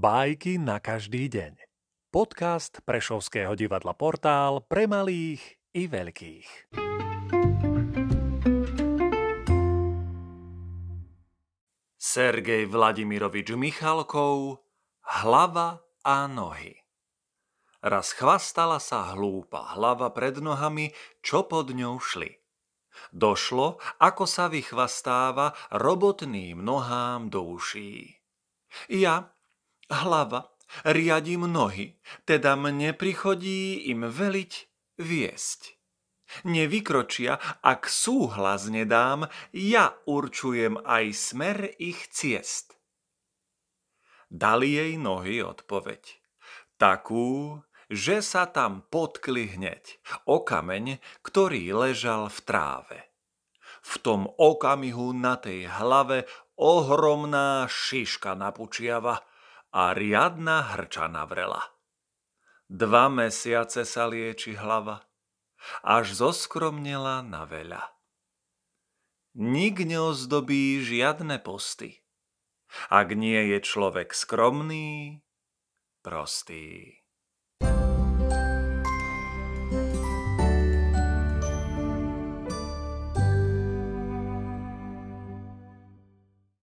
Bajky na každý deň. Podcast Prešovského divadla Portál pre malých i veľkých. Sergej Vladimirovič Michalkov Hlava a nohy Raz chvastala sa hlúpa hlava pred nohami, čo pod ňou šli. Došlo, ako sa vychvastáva robotným nohám do uší. Ja, hlava, riadím nohy, teda mne prichodí im veliť viesť. Nevykročia, ak súhlas nedám, ja určujem aj smer ich ciest. Dali jej nohy odpoveď. Takú, že sa tam potkli hneď o kameň, ktorý ležal v tráve. V tom okamihu na tej hlave ohromná šiška napučiava a riadna hrča navrela. Dva mesiace sa lieči hlava, až zoskromnela na veľa. Nik neozdobí žiadne posty, ak nie je človek skromný, prostý.